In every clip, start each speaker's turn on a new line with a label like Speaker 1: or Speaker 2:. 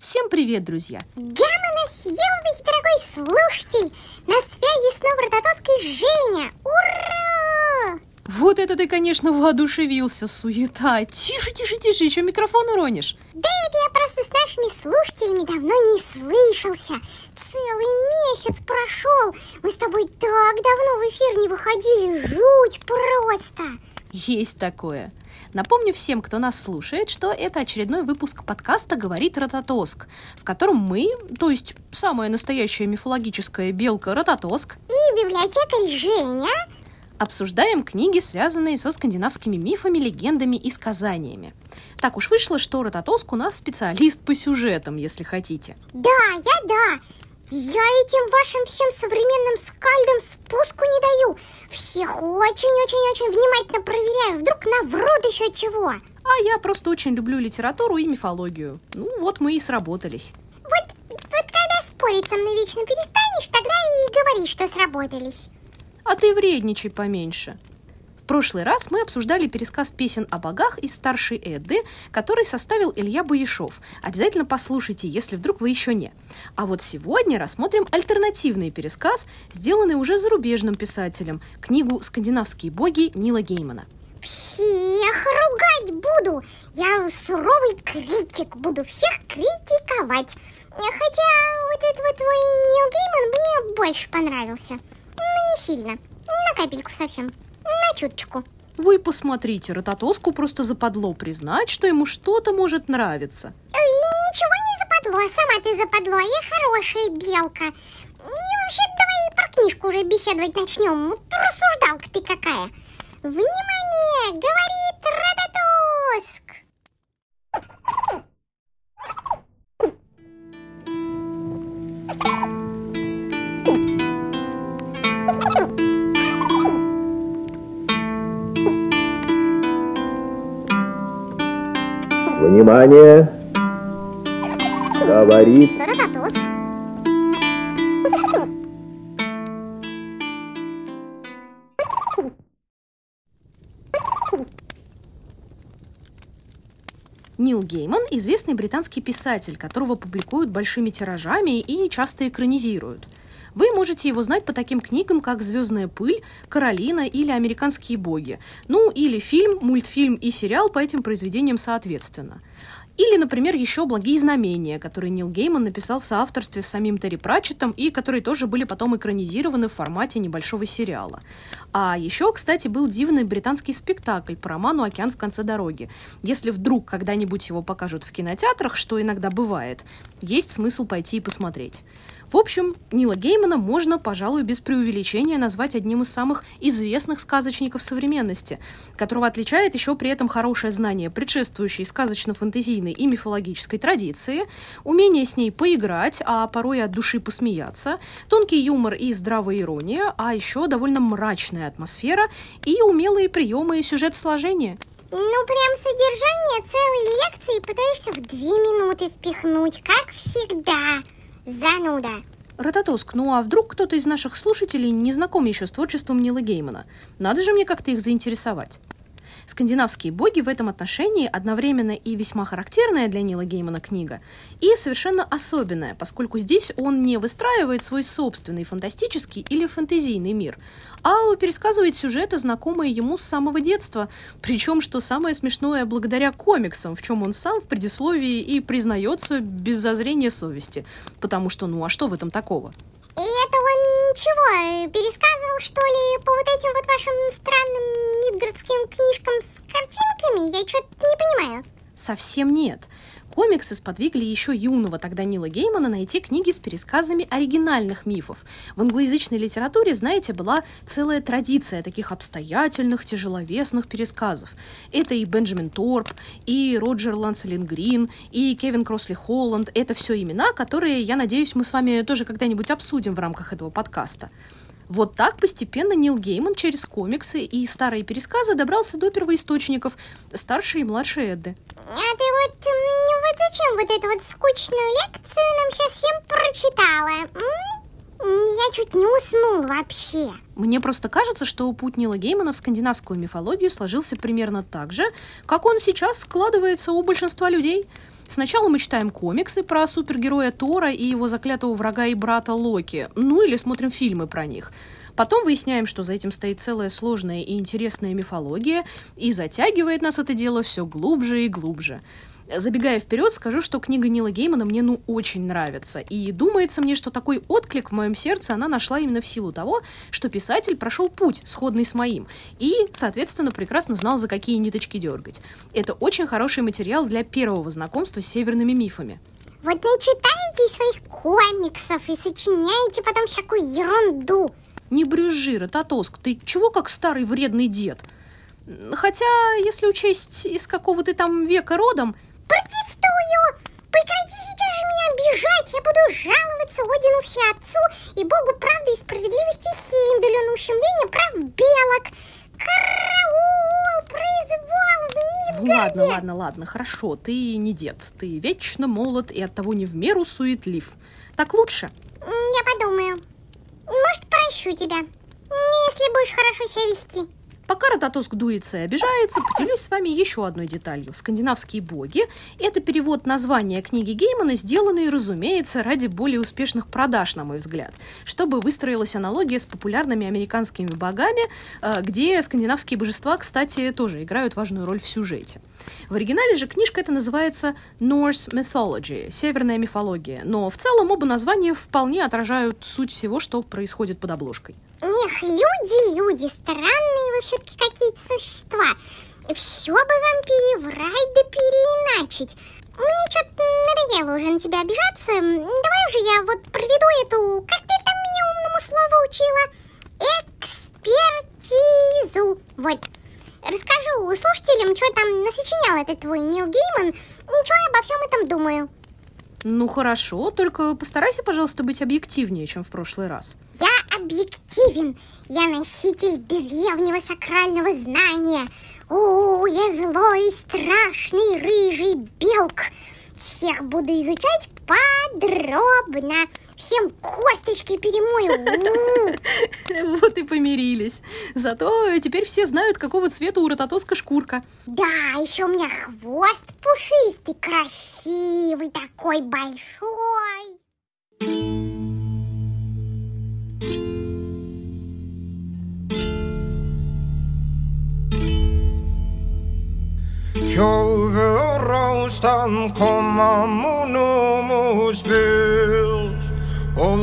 Speaker 1: Всем привет, друзья!
Speaker 2: Гамма съемный, дорогой слушатель! На связи снова Рототоска и Женя! Ура!
Speaker 1: Вот это ты, конечно, воодушевился, суета. Тише, тише, тише, еще микрофон уронишь.
Speaker 2: Да это я просто с нашими слушателями давно не слышался. Целый месяц прошел. Мы с тобой так давно в эфир не выходили. Жуть просто.
Speaker 1: Есть такое. Напомню всем, кто нас слушает, что это очередной выпуск подкаста «Говорит Рототоск», в котором мы, то есть самая настоящая мифологическая белка Рототоск,
Speaker 2: И библиотекарь Женя
Speaker 1: обсуждаем книги, связанные со скандинавскими мифами, легендами и сказаниями. Так уж вышло, что Рототоск у нас специалист по сюжетам, если хотите.
Speaker 2: Да, я да. Я этим вашим всем современным скальдам спуску не даю. Всех очень-очень-очень внимательно проверяю. Вдруг наврут еще чего.
Speaker 1: А я просто очень люблю литературу и мифологию. Ну вот мы и сработались.
Speaker 2: Вот, вот когда спорить со мной вечно перестанешь, тогда и говори, что сработались.
Speaker 1: А ты вредничай поменьше. В прошлый раз мы обсуждали пересказ песен о богах из старшей Эдды, который составил Илья Бояшов. Обязательно послушайте, если вдруг вы еще не. А вот сегодня рассмотрим альтернативный пересказ, сделанный уже зарубежным писателем, книгу «Скандинавские боги» Нила Геймана.
Speaker 2: Всех ругать буду. Я суровый критик, буду всех критиковать. Хотя вот этот вот твой Нил Гейман мне больше понравился. Ну, не сильно. На капельку совсем. На чуточку.
Speaker 1: Вы посмотрите, Рототоску просто западло признать, что ему что-то может нравиться.
Speaker 2: И ничего не западло, сама ты западло, я хорошая белка. И вообще давай про книжку уже беседовать начнем. Рассуждалка ты какая. Внимание, говорит
Speaker 3: Внимание! Говорит
Speaker 2: Рототоск.
Speaker 1: Нил Гейман – известный британский писатель, которого публикуют большими тиражами и часто экранизируют. Вы можете его знать по таким книгам, как «Звездная пыль», «Каролина» или «Американские боги». Ну, или фильм, мультфильм и сериал по этим произведениям соответственно. Или, например, еще «Благие знамения», которые Нил Гейман написал в соавторстве с самим Терри Пратчеттом и которые тоже были потом экранизированы в формате небольшого сериала. А еще, кстати, был дивный британский спектакль по роману «Океан в конце дороги». Если вдруг когда-нибудь его покажут в кинотеатрах, что иногда бывает, есть смысл пойти и посмотреть. В общем, Нила Геймана можно, пожалуй, без преувеличения назвать одним из самых известных сказочников современности, которого отличает еще при этом хорошее знание предшествующей сказочно-фэнтезийной и мифологической традиции, умение с ней поиграть, а порой от души посмеяться, тонкий юмор и здравая ирония, а еще довольно мрачная атмосфера и умелые приемы и сюжет сложения.
Speaker 2: Ну, прям содержание целой лекции пытаешься в две минуты впихнуть, как всегда. Зануда.
Speaker 1: Рототоск, ну а вдруг кто-то из наших слушателей не знаком еще с творчеством Нила Геймана? Надо же мне как-то их заинтересовать. Скандинавские боги в этом отношении одновременно и весьма характерная для Нила Геймана книга, и совершенно особенная, поскольку здесь он не выстраивает свой собственный фантастический или фэнтезийный мир, а пересказывает сюжеты, знакомые ему с самого детства, причем, что самое смешное, благодаря комиксам, в чем он сам в предисловии и признается без зазрения совести, потому что ну а что в этом такого?
Speaker 2: И это он чего, э, пересказывал, что ли, по вот этим вот вашим странным мидгардским книжкам с картинками? Я что-то не понимаю.
Speaker 1: Совсем нет. Комиксы сподвигли еще юного тогда Нила Геймана найти книги с пересказами оригинальных мифов. В англоязычной литературе, знаете, была целая традиция таких обстоятельных, тяжеловесных пересказов. Это и Бенджамин Торп, и Роджер Ланселин Грин, и Кевин Кросли Холланд. Это все имена, которые, я надеюсь, мы с вами тоже когда-нибудь обсудим в рамках этого подкаста. Вот так постепенно Нил Гейман через комиксы и старые пересказы добрался до первоисточников старшей и младшей Эдды.
Speaker 2: А ты вот, вот зачем вот эту вот скучную лекцию нам сейчас всем прочитала? м? Я чуть не уснул вообще.
Speaker 1: Мне просто кажется, что путь Нила Геймана в скандинавскую мифологию сложился примерно так же, как он сейчас складывается у большинства людей. Сначала мы читаем комиксы про супергероя Тора и его заклятого врага и брата Локи, ну или смотрим фильмы про них. Потом выясняем, что за этим стоит целая сложная и интересная мифология, и затягивает нас это дело все глубже и глубже. Забегая вперед, скажу, что книга Нила Геймана мне ну очень нравится. И думается мне, что такой отклик в моем сердце она нашла именно в силу того, что писатель прошел путь, сходный с моим, и, соответственно, прекрасно знал, за какие ниточки дергать. Это очень хороший материал для первого знакомства с северными мифами.
Speaker 2: Вот не читаете своих комиксов и сочиняете потом всякую ерунду.
Speaker 1: Не брюзжи, Рататоск, ты чего как старый вредный дед? Хотя, если учесть, из какого ты там века родом,
Speaker 2: Протестую! Прекрати сейчас же меня обижать! Я буду жаловаться Одину Всеотцу и Богу правды и справедливости Хеймдалю на ущемление прав белок. Караул! Произвол в Мидгарде!
Speaker 1: Ладно, ладно, ладно, хорошо, ты не дед. Ты вечно молод и оттого не в меру суетлив. Так лучше?
Speaker 2: Я подумаю. Может, прощу тебя, если будешь хорошо себя вести.
Speaker 1: Пока Рататоск дуется и обижается, поделюсь с вами еще одной деталью. Скандинавские боги – это перевод названия книги Геймана, сделанный, разумеется, ради более успешных продаж, на мой взгляд, чтобы выстроилась аналогия с популярными американскими богами, э, где скандинавские божества, кстати, тоже играют важную роль в сюжете. В оригинале же книжка это называется Norse Mythology – северная мифология, но в целом оба названия вполне отражают суть всего, что происходит под обложкой.
Speaker 2: Эх, люди, люди, странные вы все-таки какие-то существа. Все бы вам переврать да переиначить. Мне что-то надоело уже на тебя обижаться. Давай уже я вот проведу эту, как ты там меня умному слову учила, экспертизу. Вот. Расскажу слушателям, что там насочинял этот твой Нил Гейман, и что я обо всем этом думаю.
Speaker 1: Ну хорошо, только постарайся, пожалуйста, быть объективнее, чем в прошлый раз.
Speaker 2: Я объективен. Я носитель древнего сакрального знания. О, я злой, страшный, рыжий белк. Всех буду изучать подробно. Всем косточки перемою.
Speaker 1: Вот и помирились. Зато теперь все знают, какого цвета у рототоска шкурка.
Speaker 2: Да, еще у меня хвост пушистый, красивый, такой большой.
Speaker 1: Kjolvörostan komma monomos bells of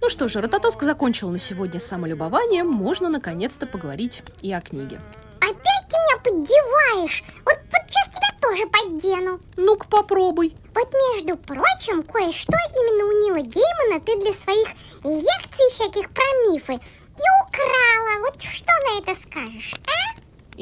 Speaker 1: Ну что же, Рототоск закончил на сегодня самолюбованием, можно наконец-то поговорить и о книге.
Speaker 2: Опять ты меня поддеваешь? Вот, вот сейчас тебя тоже поддену.
Speaker 1: Ну-ка попробуй.
Speaker 2: Вот между прочим, кое-что именно у Нила Геймана ты для своих лекций всяких про мифы и украла. Вот что на это скажешь, а?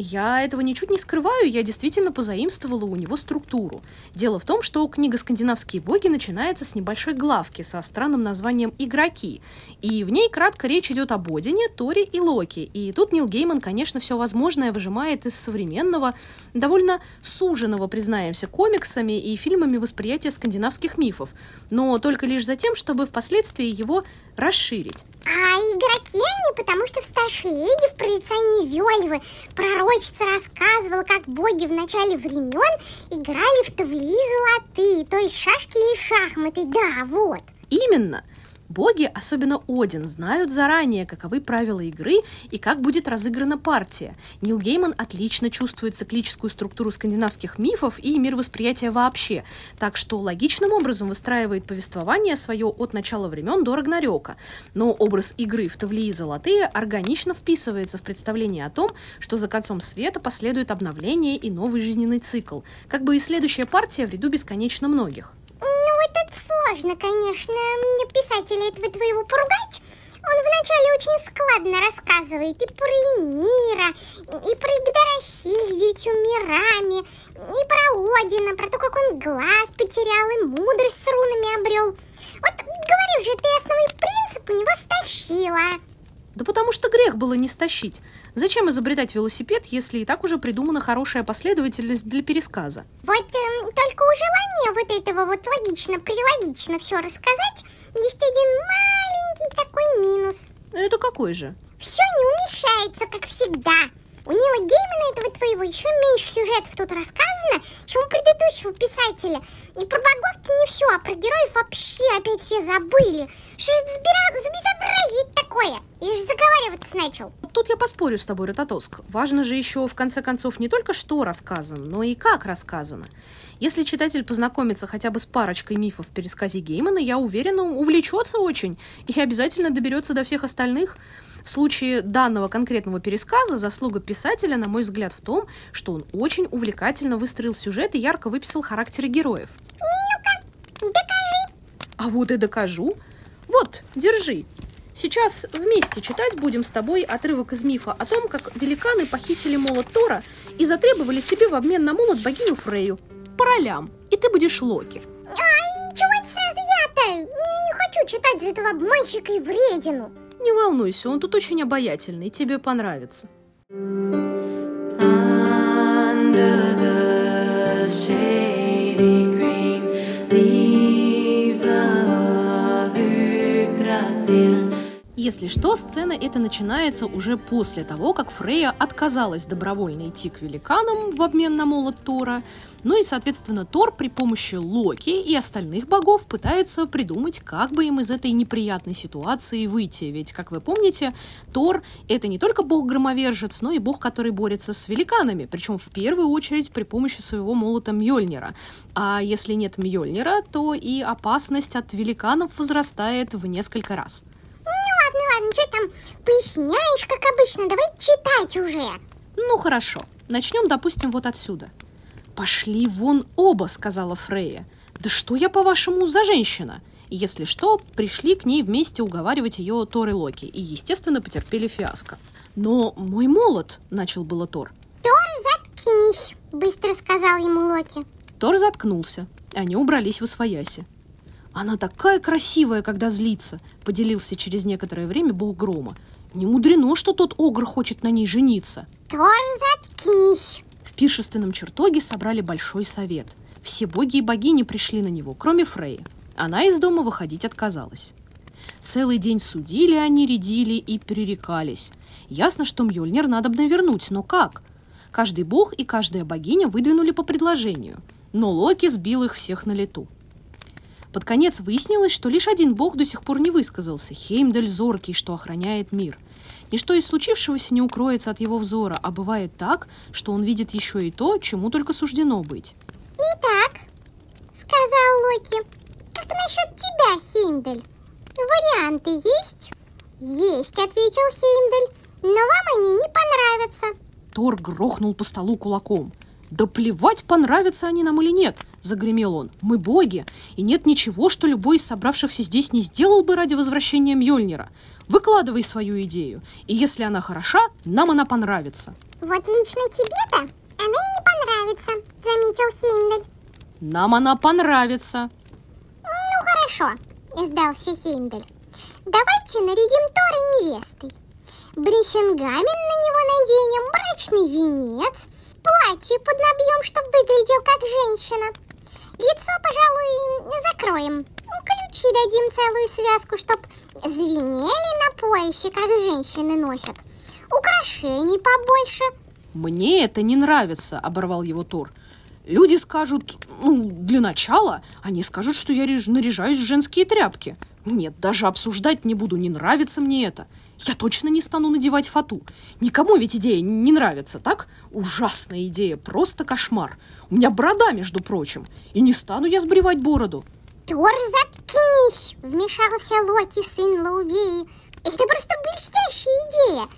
Speaker 1: Я этого ничуть не скрываю, я действительно позаимствовала у него структуру. Дело в том, что книга «Скандинавские боги» начинается с небольшой главки со странным названием «Игроки», и в ней кратко речь идет об Одине, Торе и Локи. И тут Нил Гейман, конечно, все возможное выжимает из современного, довольно суженного, признаемся, комиксами и фильмами восприятия скандинавских мифов, но только лишь за тем, чтобы впоследствии его расширить.
Speaker 2: А игроки они, потому что в старшей Эдди в прорицании Вельвы пророчица рассказывала, как боги в начале времен играли в тавли золотые, то есть шашки и шахматы, да, вот.
Speaker 1: Именно. Боги, особенно Один, знают заранее, каковы правила игры и как будет разыграна партия. Нил Гейман отлично чувствует циклическую структуру скандинавских мифов и мировосприятия вообще, так что логичным образом выстраивает повествование свое от начала времен до Рагнарёка. Но образ игры в Тавлии Золотые органично вписывается в представление о том, что за концом света последует обновление и новый жизненный цикл, как бы и следующая партия в ряду бесконечно многих
Speaker 2: это сложно, конечно, писателя этого твоего поругать. Он вначале очень складно рассказывает и про Эмира, и про Игдорасиль с девятью мирами, и про Одина, про то, как он глаз потерял и мудрость с рунами обрел. Вот говорю же, ты основной принцип у него стащила.
Speaker 1: Да потому что грех было не стащить. Зачем изобретать велосипед, если и так уже придумана хорошая последовательность для пересказа?
Speaker 2: Вот э, только у желания вот этого вот логично-прилогично все рассказать, есть один маленький такой минус.
Speaker 1: Это какой же?
Speaker 2: Все не умещается, как всегда. У Нила Геймана этого твоего еще меньше сюжетов тут рассказано, чем у предыдущего писателя. И про богов-то не все, а про героев вообще опять все забыли. Что это за, безобразие такое? Я же заговариваться начал.
Speaker 1: Тут я поспорю с тобой, Рототоск. Важно же еще, в конце концов, не только что рассказано, но и как рассказано. Если читатель познакомится хотя бы с парочкой мифов в пересказе Геймана, я уверена, увлечется очень и обязательно доберется до всех остальных. В случае данного конкретного пересказа заслуга писателя, на мой взгляд, в том, что он очень увлекательно выстроил сюжет и ярко выписал характеры героев.
Speaker 2: Ну-ка, докажи.
Speaker 1: А вот и докажу. Вот, держи. Сейчас вместе читать будем с тобой отрывок из мифа о том, как великаны похитили молот Тора и затребовали себе в обмен на молот богиню Фрейю. По ролям. И ты будешь Локи.
Speaker 2: Ай, чего это сразу я-то? Я не хочу читать за этого обманщика и вредину.
Speaker 1: Не волнуйся, он тут очень обаятельный, тебе понравится.
Speaker 3: Under.
Speaker 1: Если что, сцена эта начинается уже после того, как Фрея отказалась добровольно идти к великанам в обмен на молот Тора, ну и, соответственно, Тор при помощи Локи и остальных богов пытается придумать, как бы им из этой неприятной ситуации выйти. Ведь, как вы помните, Тор — это не только бог-громовержец, но и бог, который борется с великанами, причем в первую очередь при помощи своего молота Мьёльнира. А если нет Мьёльнира, то и опасность от великанов возрастает в несколько раз.
Speaker 2: Ладно, ладно, что там поясняешь, как обычно, давай читать уже.
Speaker 1: Ну хорошо, начнем, допустим, вот отсюда. «Пошли вон оба», — сказала Фрея. «Да что я, по-вашему, за женщина?» Если что, пришли к ней вместе уговаривать ее Тор и Локи, и, естественно, потерпели фиаско. «Но мой молот», — начал было Тор.
Speaker 2: Тор, заткнись, быстро сказал ему Локи.
Speaker 1: Тор заткнулся. Они убрались в освояси. «Она такая красивая, когда злится», — поделился через некоторое время бог грома. «Не мудрено, что тот огр хочет на ней жениться».
Speaker 2: Тор, заткнись.
Speaker 1: В пиршественном чертоге собрали большой совет. Все боги и богини пришли на него, кроме Фреи. Она из дома выходить отказалась. Целый день судили они, рядили и перерекались. Ясно, что Мьёльнир надо бы вернуть, но как? Каждый бог и каждая богиня выдвинули по предложению, но Локи сбил их всех на лету. Под конец выяснилось, что лишь один бог до сих пор не высказался – Хеймдаль Зоркий, что охраняет мир. Ничто из случившегося не укроется от его взора, а бывает так, что он видит еще и то, чему только суждено быть.
Speaker 2: Итак, сказал Локи, как насчет тебя, Хеймдаль? Варианты есть? Есть, ответил Хеймдаль, но вам они не понравятся.
Speaker 1: Тор грохнул по столу кулаком. «Да плевать, понравятся они нам или нет!» – загремел он. «Мы боги, и нет ничего, что любой из собравшихся здесь не сделал бы ради возвращения Мьёльнира. Выкладывай свою идею, и если она хороша, нам она понравится».
Speaker 2: Вот лично тебе-то она и не понравится, заметил Хеймдаль.
Speaker 1: «Нам она понравится!»
Speaker 2: Ну хорошо, сдался Хеймдаль. Давайте нарядим Тора невестой. Брисенгамен на него наденем, брачный венец, платье поднабьем, чтобы выглядел как женщина. Лицо, пожалуй, закроем. Ключи дадим целую связку, чтоб звенели на поясе, как женщины носят. Украшений побольше.
Speaker 1: «Мне это не нравится», — оборвал его Тор. «Люди скажут, ну, для начала, они скажут, что я наряжаюсь в женские тряпки. Нет, даже обсуждать не буду, не нравится мне это. Я точно не стану надевать фату. Никому ведь идея не нравится, так? Ужасная идея, просто кошмар. У меня борода, между прочим, и не стану я сбривать бороду.
Speaker 2: Тор, заткнись, вмешался Локи, сын Лаувеи. Это просто блестящая идея.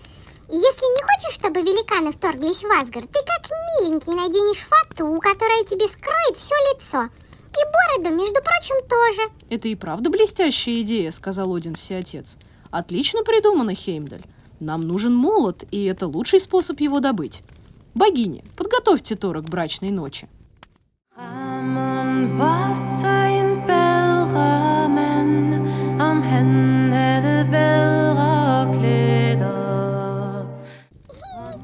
Speaker 2: Если не хочешь, чтобы великаны вторглись в Асгард, ты как миленький наденешь фату, которая тебе скроет все лицо. И бороду, между прочим, тоже.
Speaker 1: Это и правда блестящая идея, сказал Один Всеотец. Отлично придумано, Хеймдаль. Нам нужен молот, и это лучший способ его добыть. Богини, подготовьте Тора к брачной ночи.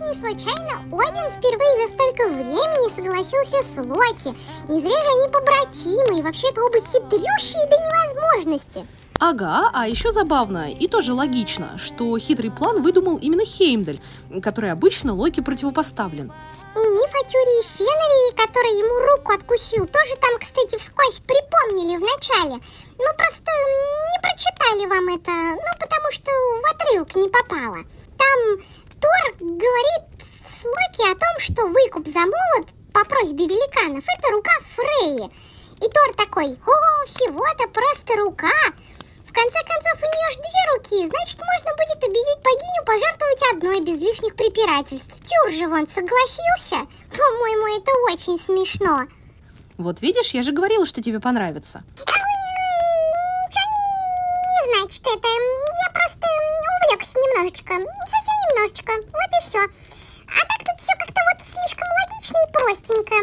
Speaker 2: Не случайно Один впервые за столько времени согласился с Локи. Не зря же они побратимы и вообще-то оба хитрющие до невозможности.
Speaker 1: Ага, а еще забавно и тоже логично, что хитрый план выдумал именно Хеймдаль, который обычно Локи противопоставлен.
Speaker 2: И миф о Тюре и Фенрире, который ему руку откусил, тоже там, кстати, вскользь припомнили в начале. Ну, просто не прочитали вам это, ну, потому что в отрывок не попало. Там Тор говорит с Локи о том, что выкуп за молот по просьбе великанов – это рука Фреи. И Тор такой, о, всего-то просто рука. Конце концов, у нее же две руки, значит, можно будет убедить богиню пожертвовать одной без лишних препирательств. Тюр же вон согласился. По-моему, это очень смешно.
Speaker 1: Вот видишь, я же говорила, что тебе понравится.
Speaker 2: Ничего не значит это. Я просто увлекся немножечко. Совсем немножечко. Вот и все. А так тут все как-то вот слишком логично и простенько.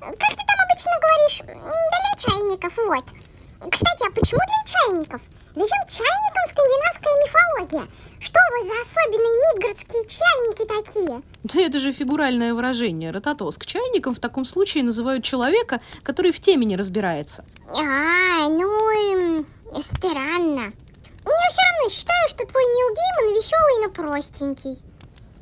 Speaker 2: Как ты там обычно говоришь, для чайников, вот. Кстати, а почему для чайников? Зачем чайникам скандинавская мифология? Что вы за особенные мидгардские чайники такие?
Speaker 1: Да это же фигуральное выражение. Рототоск чайником в таком случае называют человека, который в теме не разбирается.
Speaker 2: А, ну, странно. Я все равно считаю, что твой Нил Гейман веселый, но простенький.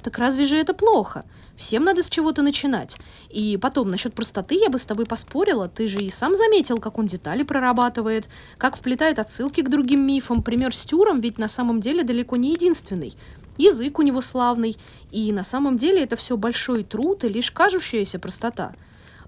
Speaker 1: Так разве же это плохо? Всем надо с чего-то начинать. И потом, насчет простоты я бы с тобой поспорила. Ты же и сам заметил, как он детали прорабатывает, как вплетает отсылки к другим мифам. Пример с Тюром ведь на самом деле далеко не единственный. Язык у него славный. И на самом деле это все большой труд и лишь кажущаяся простота.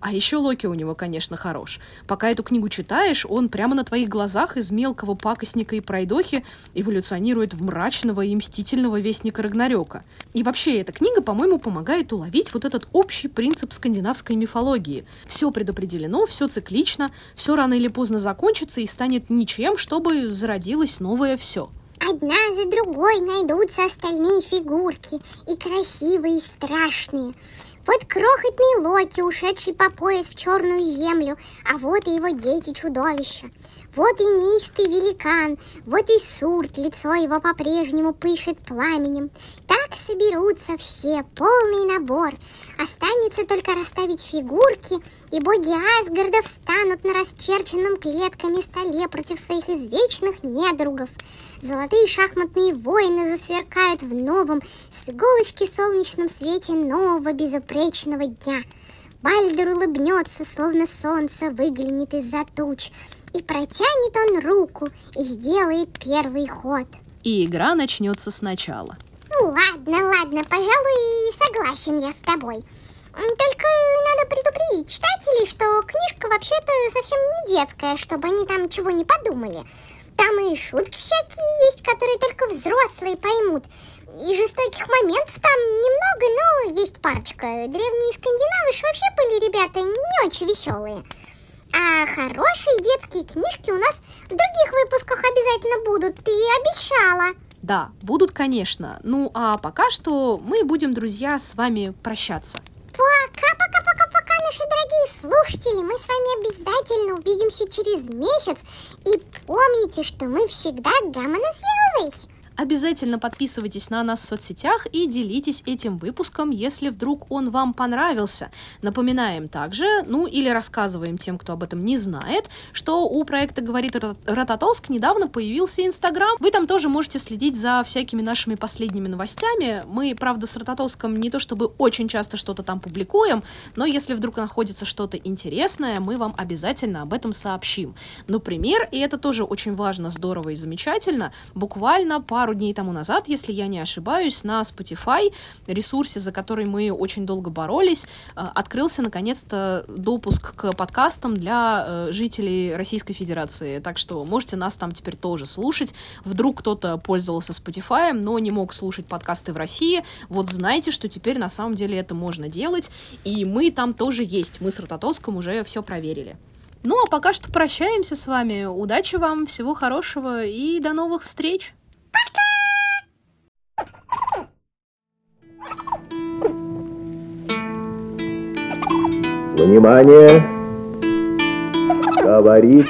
Speaker 1: А еще Локи у него, конечно, хорош. Пока эту книгу читаешь, он прямо на твоих глазах из мелкого пакостника и пройдохи эволюционирует в мрачного и мстительного вестника Рагнарёка. И вообще, эта книга, по-моему, помогает уловить вот этот общий принцип скандинавской мифологии. Все предопределено, все циклично, все рано или поздно закончится и станет ничем, чтобы зародилось новое все.
Speaker 2: Одна за другой найдутся остальные фигурки, и красивые, и страшные. Вот крохотный Локи, ушедший по пояс в черную землю, а вот и его дети-чудовища. Вот и неистый великан, вот и Сурт, лицо его по-прежнему пышет пламенем. Так соберутся все, полный набор. Останется только расставить фигурки, и боги Асгарда встанут на расчерченном клетками столе против своих извечных недругов. Золотые шахматные воины засверкают в новом, с иголочки солнечном свете нового безупречного дня. Бальдер улыбнется, словно солнце выглянет из-за туч, и протянет он руку и сделает первый ход.
Speaker 1: И игра начнется сначала.
Speaker 2: Ну ладно, ладно, пожалуй, согласен я с тобой. Только надо предупредить читателей, что книжка вообще-то совсем не детская, чтобы они там чего не подумали. Там и шутки всякие есть, которые только взрослые поймут. И жестоких моментов там немного, но есть парочка. Древние скандинавы ж вообще были ребята не очень веселые. А хорошие детские книжки у нас в других выпусках обязательно будут, ты обещала.
Speaker 1: Да, будут, конечно. Ну, а пока что мы будем, друзья, с вами прощаться.
Speaker 2: Пока-пока-пока-пока, наши дорогие слушатели. Мы с вами обязательно увидимся через месяц. И помните, что мы всегда гамма на звездой.
Speaker 1: Обязательно подписывайтесь на нас в соцсетях и делитесь этим выпуском, если вдруг он вам понравился. Напоминаем также, ну или рассказываем тем, кто об этом не знает, что у проекта «Говорит Рот- Рототоск» недавно появился Инстаграм. Вы там тоже можете следить за всякими нашими последними новостями. Мы, правда, с Рототоском не то чтобы очень часто что-то там публикуем, но если вдруг находится что-то интересное, мы вам обязательно об этом сообщим. Например, и это тоже очень важно, здорово и замечательно, буквально пару дней тому назад, если я не ошибаюсь, на Spotify, ресурсе, за который мы очень долго боролись, э, открылся наконец-то допуск к подкастам для э, жителей Российской Федерации. Так что можете нас там теперь тоже слушать. Вдруг кто-то пользовался Spotify, но не мог слушать подкасты в России. Вот знайте, что теперь на самом деле это можно делать. И мы там тоже есть. Мы с Рототоском уже все проверили. Ну а пока что прощаемся с вами. Удачи вам, всего хорошего и до новых встреч!
Speaker 4: Внимание! Говорит